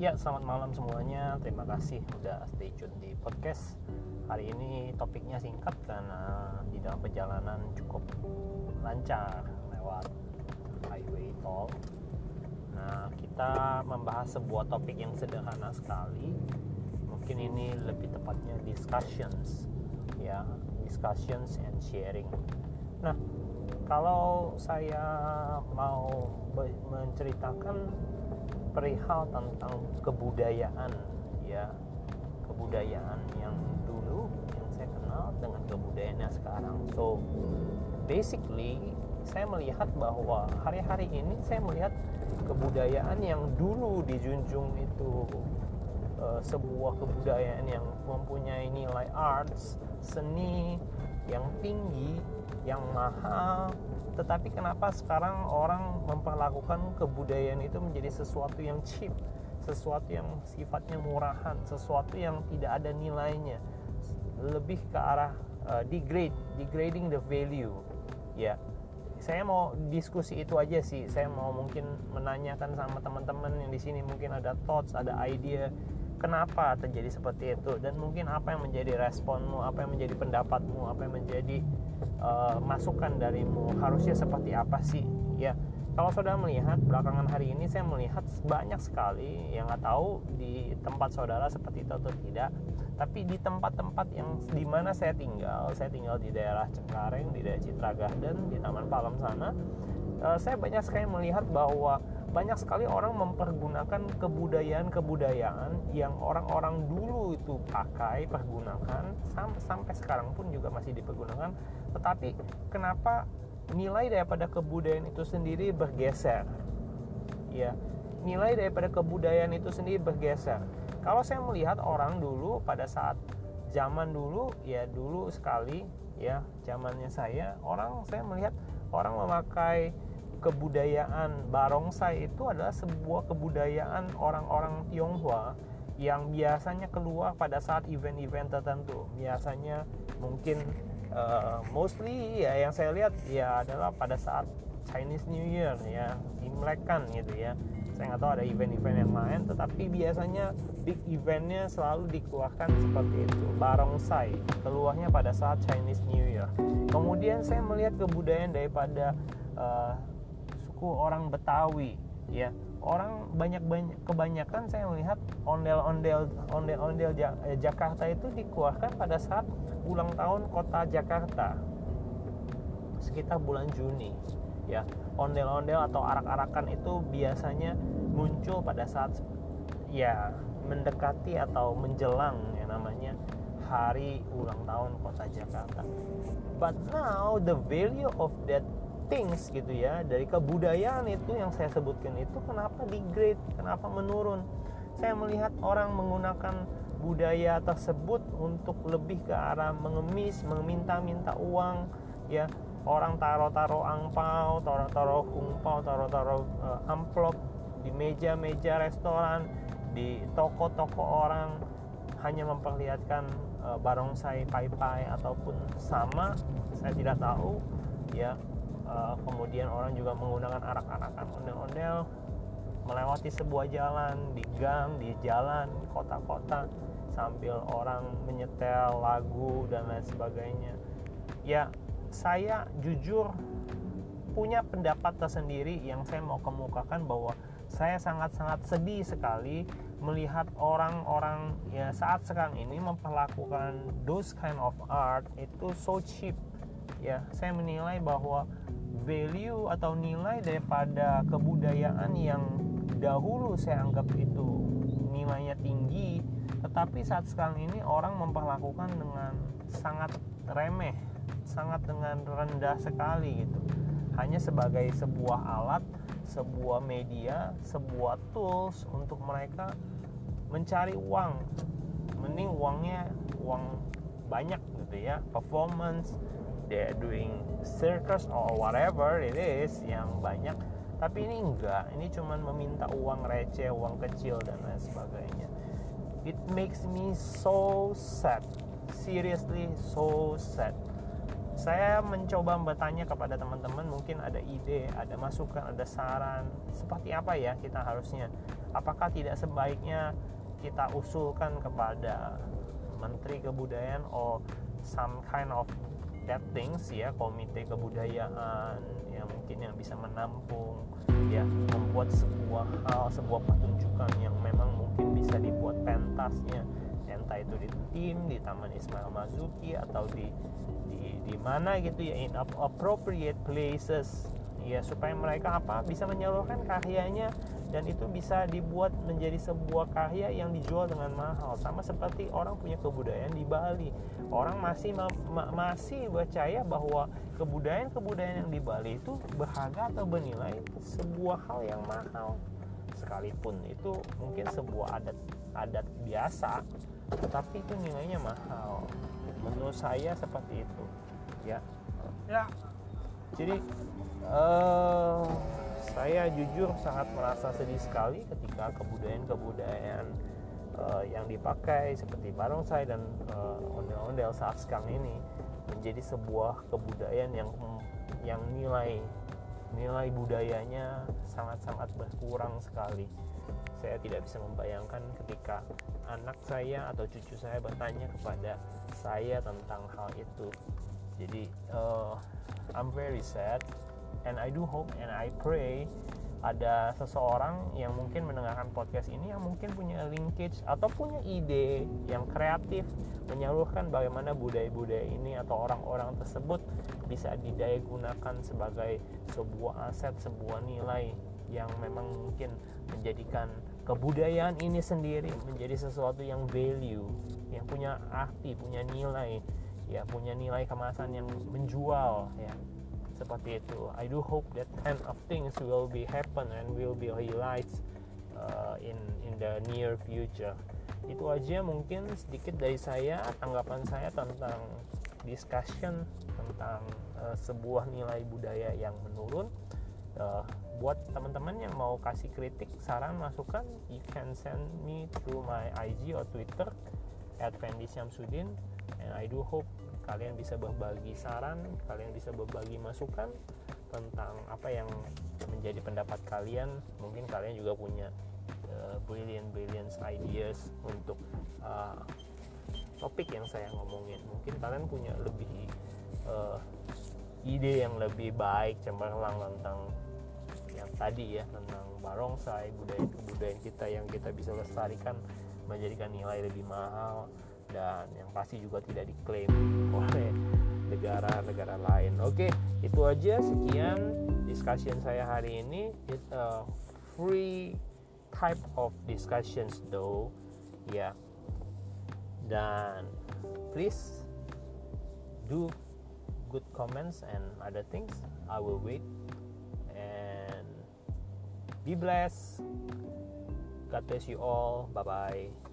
Ya, selamat malam semuanya. Terima kasih udah stay tune di podcast. Hari ini topiknya singkat karena di dalam perjalanan cukup lancar lewat highway tol. Nah, kita membahas sebuah topik yang sederhana sekali. Mungkin ini lebih tepatnya discussions, ya, discussions and sharing. Nah, kalau saya mau menceritakan perihal tentang kebudayaan ya. Kebudayaan yang dulu yang saya kenal dengan kebudayaan yang sekarang. So basically saya melihat bahwa hari-hari ini saya melihat kebudayaan yang dulu dijunjung itu uh, sebuah kebudayaan yang mempunyai nilai arts seni yang tinggi yang mahal. Tetapi kenapa sekarang orang memperlakukan kebudayaan itu menjadi sesuatu yang cheap sesuatu yang sifatnya murahan sesuatu yang tidak ada nilainya? Lebih ke arah uh, degrade degrading the value. Ya saya mau diskusi itu aja sih. Saya mau mungkin menanyakan sama teman-teman yang di sini. Mungkin ada thoughts ada idea kenapa terjadi seperti itu? Dan mungkin apa yang menjadi responmu apa yang menjadi pendapatmu apa yang menjadi uh, masukan darimu harusnya seperti apa sih? Ya kalau saudara melihat belakangan hari ini saya melihat banyak sekali yang nggak tahu di tempat saudara seperti itu atau tidak. Tapi di tempat-tempat yang di mana saya tinggal saya tinggal di daerah Cengkareng di daerah Citra Garden di Taman Palem sana uh, saya banyak sekali melihat bahwa banyak sekali orang mempergunakan kebudayaan-kebudayaan yang orang-orang dulu itu pakai, pergunakan sam sampai sekarang pun juga masih dipergunakan. Tetapi kenapa nilai daripada kebudayaan itu sendiri bergeser? Ya, nilai daripada kebudayaan itu sendiri bergeser. Kalau saya melihat orang dulu pada saat zaman dulu ya dulu sekali ya zamannya saya orang saya melihat orang memakai kebudayaan barongsai itu adalah sebuah kebudayaan orang-orang Tionghoa yang biasanya keluar pada saat event-event tertentu. Biasanya mungkin uh, mostly ya yang saya lihat ya adalah pada saat Chinese New Year ya, Imlek kan gitu ya. Saya nggak tahu ada event-event yang lain, tetapi biasanya big eventnya selalu dikeluarkan seperti itu. Barongsai keluarnya pada saat Chinese New Year. Kemudian saya melihat kebudayaan daripada uh, suku orang Betawi ya. Orang banyak banyak kebanyakan saya melihat ondel-ondel ondel-ondel eh, Jakarta itu dikeluarkan pada saat ulang tahun kota Jakarta. Sekitar bulan Juni ya. Ondel-ondel atau arak-arakan itu biasanya muncul pada saat ya mendekati atau menjelang yang namanya hari ulang tahun kota Jakarta. But now the value of that things gitu ya. Dari kebudayaan itu yang saya sebutkan itu kenapa degrade kenapa menurun? Saya melihat orang menggunakan budaya tersebut untuk lebih ke arah mengemis meminta-minta uang ya. Orang taruh-taruh angpau taruh-taruh kungpau taruh-taruh uh, amplop di meja-meja restoran di toko-toko orang hanya memperlihatkan uh, barongsai pai-pai ataupun sama saya tidak tahu ya uh, kemudian orang juga menggunakan arak-arakan ondel-ondel melewati sebuah jalan di gang di jalan kota-kota sambil orang menyetel lagu dan lain sebagainya. Ya saya jujur punya pendapat tersendiri yang saya mau kemukakan bahwa saya sangat-sangat sedih sekali melihat orang-orang ya saat sekarang ini memperlakukan those kind of art itu so cheap. Ya saya menilai bahwa value atau nilai daripada kebudayaan yang dahulu saya anggap itu nilainya tinggi tetapi saat sekarang ini orang memperlakukan dengan sangat remeh sangat dengan rendah sekali gitu. Hanya sebagai sebuah alat sebuah media sebuah tools untuk mereka mencari uang. Mending uangnya uang banyak gitu ya performance doing circus or whatever it is yang banyak. Tapi ini enggak. Ini cuman meminta uang receh uang kecil dan lain sebagainya. It makes me so sad. Seriously so sad. Saya mencoba bertanya kepada teman-teman mungkin ada ide, ada masukan, ada saran. Seperti apa ya kita harusnya. Apakah tidak sebaiknya kita usulkan kepada Menteri Kebudayaan or some kind of that things ya komite kebudayaan yang mungkin yang bisa menampung ya membuat sebuah hal sebuah pertunjukan yang memang mungkin bisa dibuat pentasnya. Entah itu di tim di Taman Ismail Mazuki atau di di di mana gitu ya in appropriate places. Ya supaya mereka apa bisa menyalurkan karyanya dan itu bisa dibuat menjadi sebuah karya yang dijual dengan mahal. Sama seperti orang punya kebudayaan di Bali. Orang masih ma ma masih percaya bahwa kebudayaan-kebudayaan yang di Bali itu berharga atau bernilai sebuah hal yang mahal. Sekalipun itu mungkin sebuah adat adat biasa tetapi itu nilainya mahal. Menurut saya seperti itu ya. Ya. Jadi uh, saya jujur sangat merasa sedih sekali ketika kebudayaan-kebudayaan uh, yang dipakai seperti barongsai dan uh, ondel-ondel saat sekarang ini menjadi sebuah kebudayaan yang yang nilai nilai budayanya sangat-sangat berkurang sekali. Saya tidak bisa membayangkan ketika anak saya atau cucu saya bertanya kepada saya tentang hal itu. Jadi uh, I'm very sad and I do hope and I pray ada seseorang yang mungkin mendengarkan podcast ini yang mungkin punya linkage atau punya ide yang kreatif menyalurkan bagaimana budaya-budaya ini atau orang-orang tersebut bisa didaya gunakan sebagai sebuah aset, sebuah nilai yang memang mungkin menjadikan kebudayaan ini sendiri menjadi sesuatu yang value, yang punya arti, punya nilai, ya punya nilai kemasan yang menjual ya seperti itu. I do hope that kind of things will be happen and will be realized uh, in in the near future. Itu aja mungkin sedikit dari saya tanggapan saya tentang discussion tentang uh, sebuah nilai budaya yang menurun. Uh, buat teman-teman yang mau kasih kritik saran masukan you can send me through my IG or Twitter Fendi Syamsuddin and I do hope kalian bisa berbagi saran kalian bisa berbagi masukan tentang apa yang menjadi pendapat kalian. Mungkin kalian juga punya uh, brilliant brilliant ideas untuk uh, topik yang saya ngomongin. Mungkin kalian punya lebih uh, ide yang lebih baik cemerlang tentang yang tadi ya tentang barongsai budaya kebudayaan kita yang kita bisa lestarikan menjadikan nilai lebih mahal dan yang pasti juga tidak diklaim oleh negara-negara lain. Oke, itu aja sekian discussion saya hari ini. It's a free type of discussions though. Ya. Yeah. Dan please do good comments and other things. I will wait and be blessed. God bless you all. Bye bye.